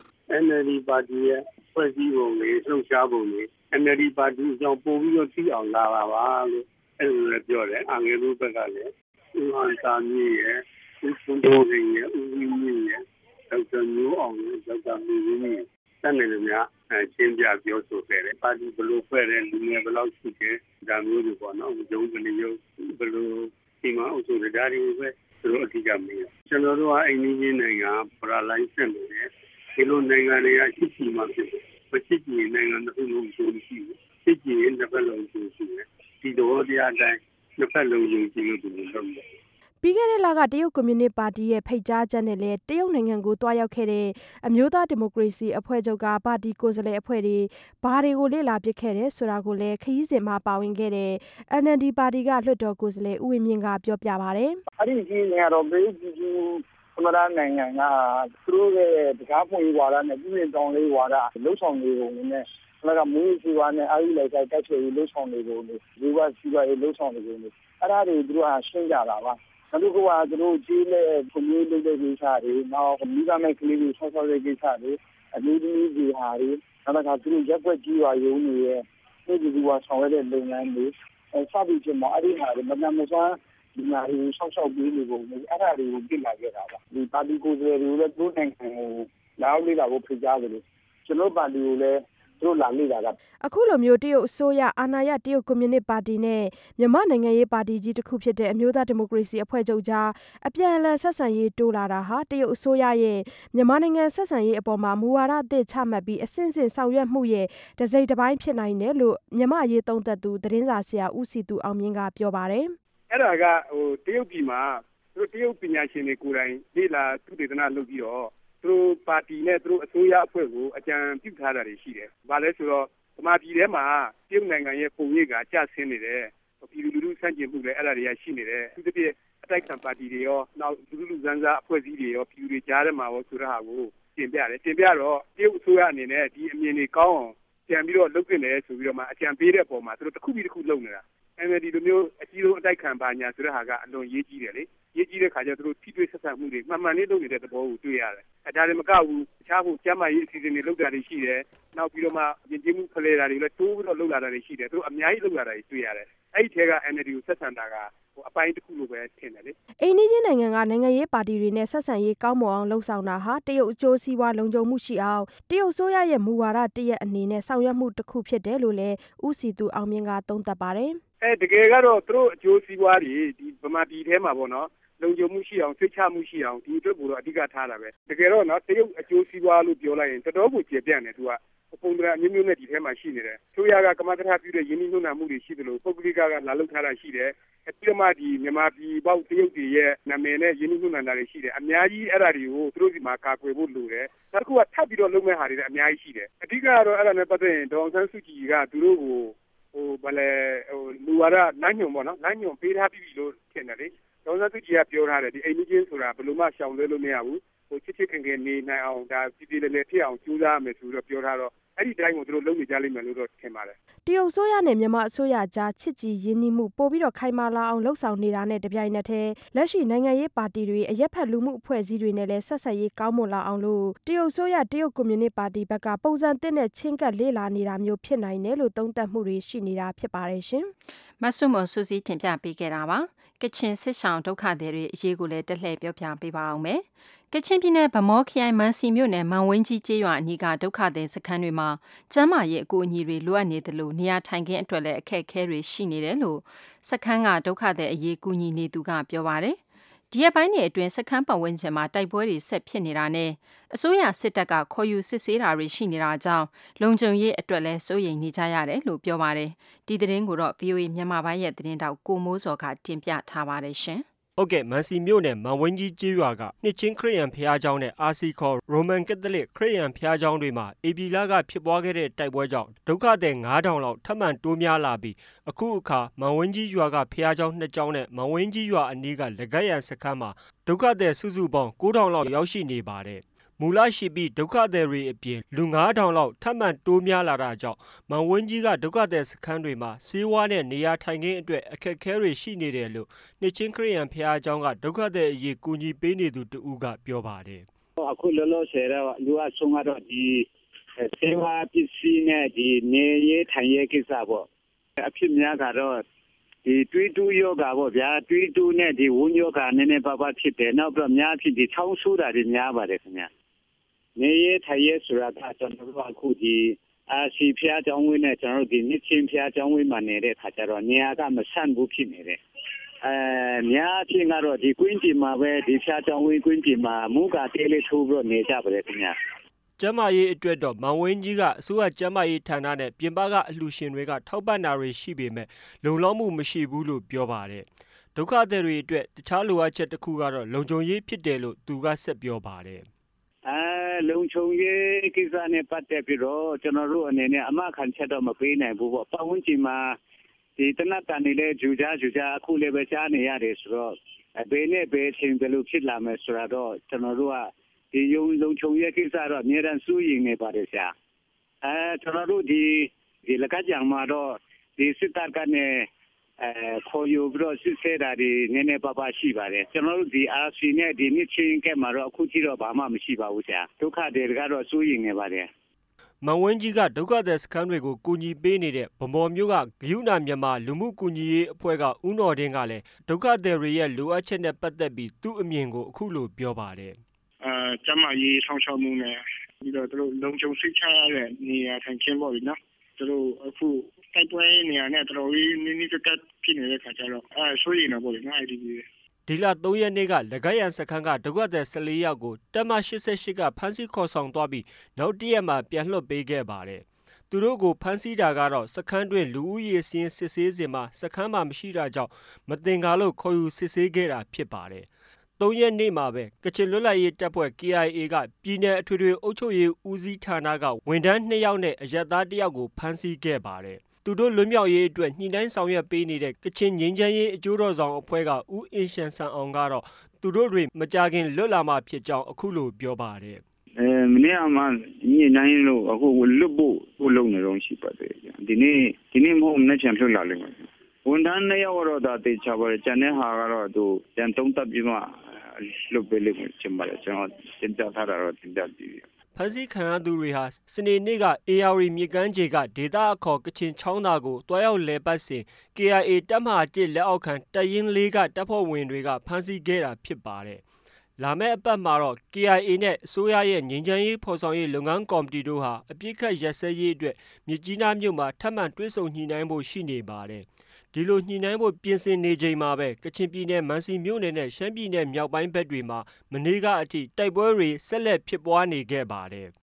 NLD ပါတီရဲ့ဖွဲ့စည်းပုံတွေ လှုပ်ရှားပုံတွေ NLD ပါတီအကြောင်း ပို့ပြီးတော့သိအောင်လာပါပါလို့ အဲ့လိုလည်းပြောတယ်။အငယ်တို့ဘက်ကလည်း ဦးဟန်တာမြင့်ရဲ့ဦးစွန်တိုးရင်ရဲ့ဦးဝင်းမြင့်ရဲ့ဒေါက်တာမျိုးအောင်ရဲ့ဒေါက်တာမျိုးဝင်းရဲ့တန်တယ်များအဲရှင်းပြပြောဆိုခဲ့တယ် ပါတီဘလို့ဖွဲ့တယ် လူငယ်ဘယ်လောက်ရှိတယ် ဒါမျိုးတွေပေါ့နော်ဂျုံကလေးရုပ်ဘလို့ ဒီမှာအုပ်ချုပ်ဒါတွေကိုပဲသူတို့အဓိကမေးတယ်ကျွန်တော်တို့ကအိန္ဒိယနိုင်ငံပရာလိုင်းဆက်နေတယ်ဒီလိုနိုင်ငံတွေကရှိရှိမှဖြစ်တယ်မချစ်ကြည်နိုင်ငံတစ်ခုလုံးရှိရှိချစ်ကြည်ရင်တစ်ဖက်လုံးရှိရှိတယ်ဒီတော့တရားတိုင်းတစ်ဖက်လုံးယုံကြည်လို့ဒီလိုလုပ်တယ် ပြီးခဲ့တဲ့လက တရုတ်ကွန်မြူနစ်ပါတီရဲ့ ဖိတ်ကြားချက်နဲ့လည်း တရုတ်နိုင်ငံကို သွားရောက်ခဲ့တဲ့ အမျိုးသားဒီမိုကရေစီအဖွဲ့ချုပ်က ပါတီကိုယ်စားလှယ်အဖွဲ့တွေ ဘာတွေကို လေ့လာဖြစ်ခဲ့တယ်ဆိုတာကိုလည်း ခရီးစဉ်မှာ ပါဝင်ခဲ့တဲ့ NLD ပါတီက လွှတ်တော်ကိုယ်စားလှယ် ဦးဝင်းမြင့်က ပြောပြပါတယ်။အဲ့ဒီကြီးနေတော့ဘေးကြီးကြီးသမရနိုင်ငံက သူတို့ရဲ့တရားဖွင့်ဝါဒနဲ့ ပြည်ပြင်တောင်းလေးဝါဒလှုပ်ဆောင်နေပုံနဲ့အဲ့ဒါမူးစီဝါနဲ့အာရီလိုက်တိုက်ချေလှုပ်ဆောင်နေပုံတွေဒီဝါစီဝါလှုပ်ဆောင်နေပုံတွေ အဲ့ဒါတွေသူတို့ဟာရှင်းကြတာပါ နောက်တစ်ခုကသူတို့ကြီးတဲ့ကွန်မြူနတီလုပ်တဲ့ကိစ္စတွေနောက်မိဘမဲ့ကလေးတွေဆောက်ဆောက်တဲ့ကိစ္စတွေအမျိုးသမီးတွေဟာတွေနောက်ကသူတို့ရက်ွက်ကြီးရွာရုံးတွေရဲ့ဒီဒီဝါဆောင်ရတဲ့လုပ်ငန်းတွေအဲစသည်ဖြင့်မအဲ့ဒီဟာတွေမနမစွမ်းဒီမှာဒီဆောက်ဆောက်ပေးနေပုံတွေအဲ့ဒါတွေကိုပြစ်လာခဲ့တာပါဒီပါတီကိုယ်စားလှယ်တွေလည်းသူတို့နိုင်ငံကိုလာအောင်လေ့လာဖို့ဖိတ်ကြားတယ်လို့ကျွန်တော်ပါတီကိုလည်း သူတို့လာလေ့လာတာအခုလိုမျိုးတရုတ်အစိုးရအာဏာရတရုတ်ကွန်မြူနစ်ပါတီနဲ့မြန်မာနိုင်ငံရေးပါတီကြီးတစ်ခုဖြစ်တဲ့အမျိုးသားဒီမိုကရေစီအဖွဲ့ချုပ်ကြားအပြန်အလှန်ဆက်ဆံရေးတိုးလာတာဟာတရုတ်အစိုးရရဲ့မြန်မာနိုင်ငံဆက်ဆံရေးအပေါ်မှာမူဝါဒအသစ်ချမှတ်ပြီးအဆင့်ဆင့်ဆောင်ရွက်မှုရဲ့တစိမ့်တစ်ပိုင်းဖြစ်နိုင်တယ်လို့မြန်မာရေးသုံးသက်သူသတင်းစာဆရာဦးစီသူအောင်မြင့်ကပြောပါတယ်အဲ့ဒါကဟိုတရုတ်ပြည်မှာသူတို့တရုတ်ပညာရှင်တွေကိုယ်တိုင်လေ့လာသုတေသနလုပ်ပြီးတော့ သူတို့ပါတီနဲ့သူတို့အစိုးရအဖွဲ့ကိုအကြံပြုထားတာတွေရှိတယ်။ဘာလဲဆိုတော့ဗမာပြည်ထဲမှာတရုတ်နိုင်ငံရဲ့ပုံရိပ်ကကျဆင်းနေတယ်ပြည်သူလူထုဆန့်ကျင်မှုလည်းအဲ့ဒါတွေကရှိနေတယ်သူတစ်ပြည့်အတိုက်ခံပါတီတွေရောနောက်လူလူစန်းစားအဖွဲ့အစည်းတွေရောပြည်သူတွေကြားထဲမှာရောဆိုတဲ့ဟာကိုတင်ပြတယ်တင်ပြတော့တရုတ်အစိုးရအနေနဲ့ဒီအမြင်တွေကောင်းအောင်ပြန်ပြီးတော့လုပ်တင်တယ်ဆိုပြီးတော့မှအကြံပေးတဲ့အပေါ်မှာသူတို့တစ်ခုပြီးတစ်ခုလုပ်နေတာ MLD လိုမျိုးအကြီးဆုံးအတိုက်ခံပါညာဆိုတဲ့ဟာကအလွန်ရေးကြီးတယ်လေ ရေးကြီးတဲ့ခါကျတော့သူတို့ထိတွေ့ဆက်ဆံမှုတွေမှန်မှန်လေးလုပ်နေတဲ့သဘောကိုတွေ့ရတယ်အဲဒါလည်းမကဘူးတခြားဖို့ကျမ်းမာရေးအစီအစဉ်တွေလုပ်တာတွေရှိတယ်နောက်ပြီးတော့မှယဉ်ကျေးမှုဖလှယ်တာတွေလည်းတိုးပြီးတော့လုပ်လာတာတွေရှိတယ်သူတို့အများကြီးလုပ်လာတာတွေတွေ့ရတယ် အဲ့ဒီထဲက NLD ကိုဆက်ဆံတာက အပိုင်းတစ်ခုလိုပဲထင်တယ်လေအိန္ဒိယနိုင်ငံက နိုင်ငံရေးပါတီတွေနဲ့ ဆက်ဆံရေးကောင်းမွန်အောင်လှုံ့ဆော်တာဟာ တရုတ်အကျိုးစီးပွား လုံခြုံမှုရှိအောင် တရုတ်ဆိုရရဲ့ မူဝါဒတရက်အနေနဲ့ ဆောင်ရွက်မှုတစ်ခုဖြစ်တယ်လို့လည်း ဦးစီသူအောင်မြင့်က သုံးသပ်ပါတယ် အဲတကယ်ကတော့ သူတို့အကျိုးစီးပွားတွေ ဒီဗမာပြည်ထဲမှာပေါ့နော် လုံခြုံမှုရှိအောင် စိတ်ချမှုရှိအောင် ဒီအတွက်ကိုတော့ အဓိကထားတာပဲ တကယ်တော့နော် တရုတ်အကျိုးစီးပွားလို့ပြောလိုက်ရင် တော်တော်ကို ကျေပြန့်တယ်သူက ပုံစံအမျိုးမျိုးနဲ့ဒီထဲမှာရှိနေတယ်။ချိုးရကကမကထပြုတဲ့ယင်းနှိမ့်နှံမှုတွေရှိတယ်လို့ပုဂ္ဂလိကကလာလောက်ထားတာရှိတယ်။ပြီးတော့မှဒီမြန်မာပြည်ပေါက်တရုတ်တွေရဲ့နာမည်နဲ့ယင်းနှိမ့်နှံတာတွေရှိတယ်။အများကြီးအဲ့ဒါတွေကိုသူတို့ဒီမှာကာကွယ်ဖို့လိုတယ်။နောက်တစ်ခုကထပ်ပြီးတော့လုပ်မဲ့ဟာတွေလည်းအများကြီးရှိတယ်။အဓိကကတော့အဲ့ဒါနဲ့ပတ်သက်ရင်ဒေါအောင်ဆန်းစုကြည်ကသူတို့ကိုဟိုဗလဲဟိုလူဝါဒလမ်းညွန်ပေါ့နော်လမ်းညွန်ပေးထားပြီလို့ထင်တယ်လေ။ဒေါအောင်ဆန်းစုကြည်ကပြောထားတယ်ဒီအိမ်ကြီးချင်းဆိုတာဘယ်လိုမှရှောင်လွှဲလို့မရဘူး။ ဟိုချစ်ချစ်ခင်ခင်နေနိုင်အောင်ဒါပြည်ပြည်လည်းလည်းဖြစ်အောင်ကြိုးစားရမယ်ဆိုတော့ပြောထားတော့အဲ့ဒီတိုင်းကိုသူတို့လုပ်နေကြလိမ့်မယ်လို့တော့ထင်ပါတယ်တရုတ်ဆိုရနဲ့မြန်မာအစိုးရကြားချစ်ကြည်ရင်းနှီးမှုပို့ပြီးတော့ခိုင်မာလာအောင်လှုပ်ဆောင်နေတာနဲ့တပြိုင်နက်တည်းလက်ရှိနိုင်ငံရေးပါတီတွေအရက်ဖက်လူမှုအဖွဲ့အစည်းတွေနဲ့လည်းဆက်ဆက်ရေးကောင်းမွန်လာအောင်လို့တရုတ်ဆိုရတရုတ်ကွန်မြူနတီပါတီဘက်ကပုံစံသစ်နဲ့ချင်းကပ်လေ့လာနေတာမျိုးဖြစ်နိုင်တယ်လို့သုံးသပ်မှုတွေရှိနေတာဖြစ်ပါတယ်ရှင်မဆုမဆူစီတင်ပြပေးခဲ့တာပါ ကချင်စစ်ဆောင်ဒုက္ခသည်တွေအရေးကိုလည်းတက်လှည့်ပြောပြပေးပါအောင်မယ်ကချင်ပြည်နယ်ဗမောခရိုင်မန်စီမြို့နယ်မန်ဝင်းကြီးကျေးရွာအနီးကဒုက္ခသည်စခန်းတွေမှာကျန်းမာရေးအကူအညီတွေလိုအပ်နေတယ်လို့နေရာထိုင်ခင်းအတွက်လည်းအခက်အခဲတွေရှိနေတယ်လို့စခန်းကဒုက္ခသည်အရေးကူညီနေသူကပြောပါတယ် ဒီရက်ပိုင်းတွေအတွင်းစခန်းပတ်ဝန်းကျင်မှာတိုက်ပွဲတွေဆက်ဖြစ်နေတာနဲ့အစိုးရစစ်တပ်ကခေါ်ယူစစ်ဆေးတာတွေရှိနေတာကြောင့်လုံခြုံရေးအတွက်လည်းစိုးရိမ်နေကြရတယ်လို့ပြောပါတယ်ဒီသတင်းကိုတော့ VOA မြန်မာပိုင်းရဲ့သတင်းတောက်ကိုမိုးစော်ကတင်ပြထားပါတယ်ရှင် ဟုတ်ကဲ့မန်စီမြို့နယ်မန်ဝင်းကြီးကျေးရွာကနှစ်ချင်းခရစ်ယာန်ဘုရားကျောင်းနဲ့အာစီခေါ်ရိုမန်ကက်သလစ်ခရစ်ယာန်ဘုရားကျောင်းတွေမှာအေပီလာကဖြစ်ပွားခဲ့တဲ့တိုက်ပွဲကြောင့်ဒုက္ခသည်9000လောက်ထပ်မံတိုးများလာပြီးအခုအခါမန်ဝင်းကြီးရွာကဘုရားကျောင်းနှစ်ကျောင်းနဲ့မန်ဝင်းကြီးရွာအနီးကလက်ကရန်စခန်းမှာဒုက္ခသည်စုစုပေါင်း9000လောက်ရောက်ရှိနေပါတယ် မူလရှိပြီးဒုက္ခသည်တွေအပြင် လူ ၅,၀၀၀ လောက် ထပ်မံတိုးများလာတာကြောင့် မန်ဝင်းကြီးက ဒုက္ခသည်စခန်းတွေမှာ ဆေးဝါးနဲ့ နေရာထိုင်ခင်းအတွက် အခက်အခဲတွေရှိနေတယ်လို့ နှစ်ခြင်းခရစ်ယာန်ဘုရားကျောင်းက ဒုက္ခသည်အရေး ကူညီပေးနေသူတဦးက ပြောပါတယ်။“အခုလောလောဆယ်တော့ အလိုအပ်ဆုံးကတော့ ဒီဆေးဝါးပစ္စည်းနဲ့ နေရေးထိုင်ရေးကိစ္စပေါ့။အဖြစ်များတာတော့ သွေးတိုးရောဂါပေါ့ဗျာ။သွေးတိုးနဲ့ ဝမ်းရောဂါနည်းနည်းပါးပါးဖြစ်တယ်။နောက်ပြီးတော့ အများအားဖြင့် ချောင်းဆိုးတာတွေ များပါတယ်ခင်ဗျ နေရထိုင်ရဆိုတာကကျွန်တော်တို့အခုဒီအာစီဖျားကျောင်းဝင်းနဲ့ကျွန်တော်တို့ဒီနှစ်ချင်းဖျားကျောင်းဝင်းမှာနေတဲ့ခါကျတော့နေရာကမဆန့်ဘူးဖြစ်နေတယ်အဲများချင်းကတော့ဒီကွင်းတီမှာပဲဒီဖျားကျောင်းဝင်းကွင်းတီမှာမူကတေးလေးထိုးပြီးတော့နေကြပါတယ်ခင်ဗျာကျမရေးအတွက်တော့မောင်ဝင်းကြီးကအစိုးရကျမရေးဌာနနဲ့ပြင်ပကအလှူရှင်တွေကထောက်ပံ့တာတွေရှိပေမဲ့လုံလောက်မှုမရှိဘူးလို့ပြောပါတယ်ဒုက္ခသည်တွေအတွက်တခြားလိုအပ်ချက်တစ်ခုကတော့လုံခြုံရေးဖြစ်တယ်လို့သူကဆက်ပြောပါတယ် လုံခြုံရေးကိစ္စနဲ့ပတ်သက်ပြီးတော့ကျွန်တော်တို့အနေနဲ့အမခံချက်တော့မပေးနိုင်ဘူးပေါ့ပတ်ဝန်းကျင်မှာဒီတနတ်တန်နေလဲဂျူကြဂျူကြအခုလည်းပဲရှားနေရတယ်ဆိုတော့ဘယ်နဲ့ဘယ်ချိန်ဘယ်လိုဖြစ်လာမယ်ဆိုတာတော့ကျွန်တော်တို့ကဒီယုံလုံခြုံရေးကိစ္စတော့အများအားစိုးရိမ်နေပါတယ်ဆရာအဲကျွန်တော်တို့ဒီဒီလက်ကကြံမှာတော့ဒီစစ်တပ်ကနေ အဲခေါ်ယူပြီးတော့စစ်ဆေးတာတွေနည်းနည်းပါးပါးရှိပါတယ်ကျွန်တော်တို့ဒီ RC နဲ့ဒီနှစ်ချင်းကဲမှာတော့အခုထိတော့ဘာမှမရှိပါဘူးဆရာဒုက္ခတွေကတော့စိုးရိမ်နေပါတယ်မဝင်းကြီးကဒုက္ခသည်စခန်းတွေကိုကူညီပေးနေတဲ့ဗမော်မျိုးကဂယုဏမြန်မာလူမှုကူညီရေးအဖွဲ့ကဦးနော်တင်းကလည်းဒုက္ခသည်တွေရဲ့လိုအပ်ချက်နဲ့ပတ်သက်ပြီးသူ့အမြင်ကိုအခုလိုပြောပါတယ်။အဲကျမရေးဆောင်ရှောက်မှုနဲ့ပြီးတော့တို့လုံခြုံစိတ်ချရတဲ့နေရာထိုင်ခင်းပေါ့လေနော်။တို့အခု တိုက်ပွဲနေရာနဲ့ တော်တော်လေးနင်းနီးကပ်ဖြစ်နေတဲ့ခါကျတော့ အဲဆိုရင်တော့ပေါ့လေနော် IDP ဒီလ3ရက်နေ့ကလကရန်စခန်းက ဒုက္ခသည်14ယောက်ကိုတက်မ88ကဖမ်းဆီးခေါ်ဆောင်သွားပြီး နောက်တရက်မှာ ပြန်လွှတ်ပေးခဲ့ပါတယ်။သူတို့ကို ဖမ်းဆီးတာကတော့ စခန်းတွင်လူဦးရေစင်းစစ်ဆေးစဉ်မှာ စခန်းမှာ မရှိတာကြောင့်မတင်ကားလို့ ခေါ်ယူစစ်ဆေးခဲ့တာဖြစ်ပါတယ်။၃ရက်နေ့မှာပဲ ကချင်လွတ်လပ်ရေးတပ်ဖွဲ့ KIA က ပြည်내အထွေထွေအုပ်ချုပ်ရေးဦးစီးဌာနက ဝန်ထမ်း2ယောက်နဲ့ အရက်သား1ယောက်ကို ဖမ်းဆီးခဲ့ပါတယ်။ သူတို့လွတ်မြောက်ရေးအတွက်ညှိနှိုင်းဆောင်ရွက်ပေးနေတဲ့ကချင်ငြိမ်းချမ်းရေးအကျိုးတော်ဆောင်အဖွဲ့ကဦးအင်းရှန်ဆန်အောင်ကတော့သူတို့တွေမကြခင်လွတ်လာမှဖြစ်ကြောင်းအခုလိုပြောပါတယ်အဲမနေ့ကမှညနေနိုင်လို့အခုလွတ်ဖို့ဟိုလုံနေတော့ရှိပါတယ်ဒီနေ့ဒီနေ့မဟုတ်နေ့ချန်လွတ်လာလိမ့်မယ်ဝန်ထမ်းနှစ်ယောက်တော့ဒါတေချာပါတယ်ကျန်တဲ့ဟာကတော့သူကျန်သုံးတပ်ပြီးမှလွတ်ပေးလိမ့်မယ်ချင်ပါတယ်ကျွန်တော်တင်ပြထားတာတော့တင်ပြပြီးပြီ ဖမ်းဆီးခံရသူတွေဟာစနေနေ့က AR မြစ်ကမ်းခြေကဒေသအခေါ်ကချင်ချောင်းသားကိုတွားရောက်လဲပတ်စဉ် KIA တပ်မဟာ1လက်အောက်ခံတရင်လေးကတပ်ဖွဲ့ဝင်တွေကဖမ်းဆီးခဲ့တာဖြစ်ပါတယ်။လာမယ့်အပတ်မှာတော့ KIA နဲ့အစိုးရရဲ့ငြိမ်းချမ်းရေးဖော်ဆောင်ရေးလုပ်ငန်းကော်မတီတို့ဟာအပြစ်ခတ်ရက်စဲရေးအတွက်မြစ်ကြီးနားမြို့မှာထပ်မံတွဲဆုံညှိနှိုင်းဖို့ရှိနေပါတယ်။ ဒီလိုညှိနှိုင်းဖို့ပြင်ဆင်နေချိန်မှာပဲကချင်ပြည်နယ်မန်စီမြို့နယ်နဲ့ရှမ်းပြည်နယ်မြောက်ပိုင်းဘက်တွေမှာမနေ့ကအထိတိုက်ပွဲတွေဆက်လက်ဖြစ်ပွားနေခဲ့ပါတယ်။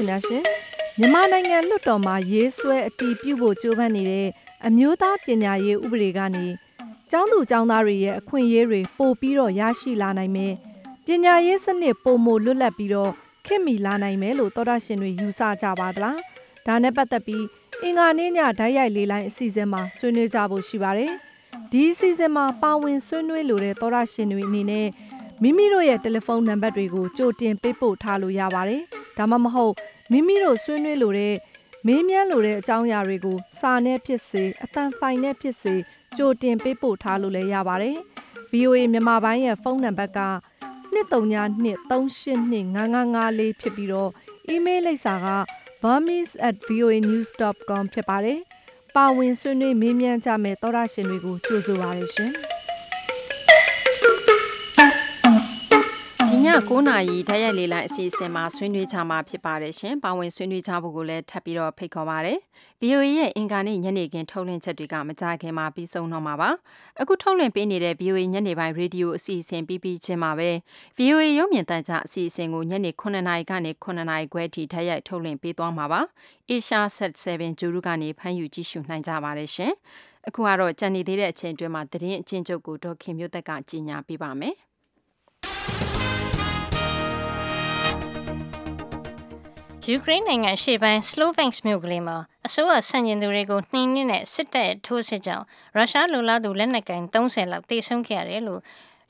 ရှင်များရှင်မြန်မာနိုင်ငံလွှတ်တော်မှာရေးဆွဲအတည်ပြုဖို့ကြိုးပမ်းနေတဲ့အမျိုးသားပညာရေးဥပဒေကနေကျောင်းသူကျောင်းသားတွေရဲ့အခွင့်အရေးတွေပိုပြီးတော့ရရှိလာနိုင်မယ် ပညာရေးစနစ်ပုံမလွတ်လပ်ပြီးတော့ခင်မီလာနိုင်မယ်လို့သောတာရှင်တွေယူဆကြပါသလားဒါနဲ့ပတ်သက်ပြီးအင်္ဂါနေ့ညဓာတ်ရိုက်လေးလိုင်းအစီအစဉ်မှာဆွေးနွေးကြဖို့ရှိပါတယ်ဒီအစီအစဉ်မှာပါဝင်ဆွေးနွေးလိုတဲ့သောတာရှင်တွေအနေနဲ့မိမိတို့ရဲ့တယ်လီဖုန်းနံပါတ်တွေကိုကြိုတင်ပေးပို့ထားလို့ရပါတယ်ဒါမှမဟုတ်မိမိတို့ဆွေးနွေးလိုတဲ့မေးမြန်းလိုတဲ့အကြောင်းအရာတွေကိုစာနဲ့ဖြစ်စေအတန်ဖိုင်နဲ့ဖြစ်စေကြိုတင်ပေးပို့ထားလို့လည်းရပါတယ် VOA မြန်မာပိုင်းရဲ့ဖုန်းနံပါတ်က 2323829954ဖြစ်ပြီးတော့ email လိပ်စာက burmese@voanews.com ဖြစ်ပါတယ်။ပါဝင်ဆွေးနွေးမေးမြန်းကြမယ့်သောရရှင်တွေကိုကြိုဆိုပါရရှင်။ 9နာရီဓာတ်ရိုက်လေးလိုင်းအစီအစဉ်မှာဆွေးနွေးကြမှာဖြစ်ပါတယ်ရှင်။ပါဝင်ဆွေးနွေးကြဖို့ကိုလည်းထပ်ပြီးတော့ဖိတ်ခေါ်ပါရစေ။ VOA ရဲ့အင်ကာနေ့ညနေခင်းထုတ်လွှင့်ချက်တွေကမကြခင်မှာပြီးဆုံးတော့မှာပါ။အခုထုတ်လွှင့်ပေးနေတဲ့ VOA ညနေပိုင်းရေဒီယိုအစီအစဉ်ပြီးပြီးချင်းမှာပဲ VOA ရုပ်မြင်သံကြားအစီအစဉ်ကိုညနေ9နာရီကနေ9နာရီခွဲထိဓာတ်ရိုက်ထုတ်လွှင့်ပေးသွားမှာပါ။ Asia Set 7ဂျူရူကနေဖမ်းယူကြည့်ရှုနိုင်ကြပါတယ်ရှင်။အခုကတော့ကြံနေသေးတဲ့အချိန်တွင်းမှာသတင်းအချင်းချုပ်ကိုဒေါခင်မျိုးသက်ကကြီးညာပေးပါမယ်။ ယူကရိန်းနိုင်ငံရှေ့ပိုင်း Slovensk မြို့ကလေးမှာအစိုးရဆန့်ကျင်သူတွေကိုနှိမ်နင်းတဲ့စစ်တပ်ရဲ့ထိုးစစ်ကြောင့်ရုရှားလူလာသူလက်နက်ကိုင်30လောက်တေဆုံးခဲ့ရတယ်လို့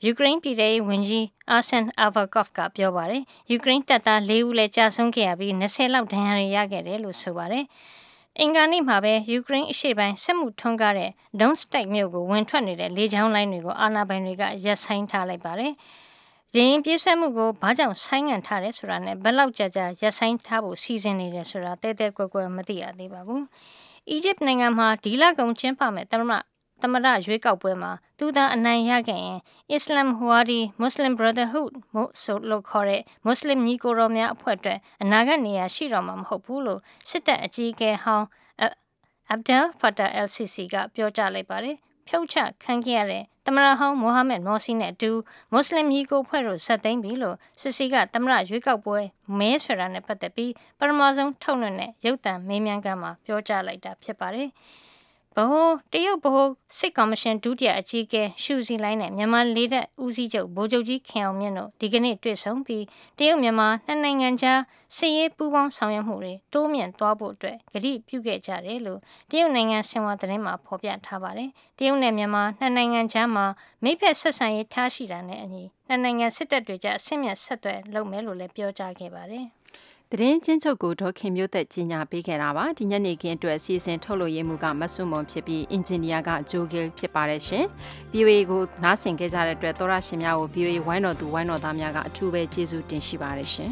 ယူကရိန်းပြည်ထောင်စုဝန်ကြီးအာဆန်အာဗာကော့ဖ်ကပြောပါတယ်။ယူကရိန်းတပ်သား၄ဦးလည်းကြာဆုံးခဲ့ရပြီး20လောက်ဒဏ်ရာရခဲ့တယ်လို့ဆိုပါတယ်။အင်္ဂါနေ့မှာပဲယူကရိန်းအရှေ့ပိုင်းစစ်မှုထွန်းကားတဲ့ Donetsk မြို့ကိုဝင်ထွက်နေတဲ့လေကြောင်းလိုင်းတွေကိုအာဏာပိုင်တွေကရပ်ဆိုင်းထားလိုက်ပါတယ်။ ရင်ပြေးဆွဲမှုကိုဘာကြောင့်ဆိုင်းငံ့ထားတယ်ဆိုတာနဲ့ဘယ်လောက်ကြာကြာရပ်ဆိုင်းထားဖို့စီစဉ်နေတယ်ဆိုတာတဲတဲကွယ်ကွယ်မသိရသေးပါဘူး။အီဂျစ်နိုင်ငံမှာဒီလကုံကျင်းပမဲ့တမန်သမရရွေးကောက်ပွဲမှာသူသာအနိုင်ရခဲ့ရင် Islam Hawadi Muslim Brotherhood မို့ဆိုလို့ခေါ်တဲ့မွတ်စလင်ညီကိုတော်များအဖွဲ့အတွက်အနာဂတ်နေရာရှိတော့မှာမဟုတ်ဘူးလို့စစ်တပ်အကြီးအကဲဟောင်း Abdel Fattah el-Sisi ကပြောကြားလိုက်ပါတယ်။ဖြုတ်ချခံခဲ့ရတဲ့ သမရဟောင်းမိုဟာမက်မော်စီနဲ့အတူမွတ်စလင်ညီကိုဖွဲ့တို့ဇက်သိမ်းပြီလို့စစ်စီကသမရရွေးကောက်ပွဲမဲဆွဲတာနဲ့ပတ်သက်ပြီးပထမဆုံးထုတ်လွှင့်တဲ့ရုပ်သံမေးမြန်းခန်းမှာပြောကြားလိုက်တာဖြစ်ပါတယ်။ ဗဟိုတရုတ်ဗဟိုစစ်ကော်မရှင်ဒုတိယအကြီးအကဲရှုစီလိုင်းနဲ့မြန်မာလေတပ်ဦးစီးချုပ်ဗိုလ်ချုပ်ကြီးခင်အောင်မြင့်တို့ဒီကနေ့တွေ့ဆုံပြီးတရုတ်မြန်မာနှစ်နိုင်ငံကြားစစ်ရေးပူးပေါင်းဆောင်ရွက်မှုတွေတိုးမြင့်သွားဖို့အတွက်ကတိပြုခဲ့ကြတယ်လို့တရုတ်နိုင်ငံဆင်ဟွာသတင်းမှာဖော်ပြထားပါတယ်။တရုတ်နဲ့မြန်မာနှစ်နိုင်ငံကြားမှာမိဖက်ဆက်ဆံရေးထားရှိတာနဲ့အညီနှစ်နိုင်ငံစစ်တပ်တွေကြားအဆင့်မြတ်ဆက်သွယ်လုပ်မယ်လို့လည်းပြောကြားခဲ့ပါတယ်။ သတင်းချင်းချုပ်ကိုဒေါခင်မျိုးသက်ကြီးညာပေးခဲ့တာပါဒီညနေခင်းအတွက်အစီအစဉ်ထုတ်လို့ရမှုကမဆွမွန်ဖြစ်ပြီးအင်ဂျင်နီယာကဂျိုဂီဖြစ်ပါတယ်ရှင် VOA ကိုနားဆင်ခဲ့ကြတဲ့အတွက်သောရရှင်များကို VOA ဝိုင်းတော်သူဝိုင်းတော်သားများကအထူးပဲကျေးဇူးတင်ရှိပါတယ်ရှင်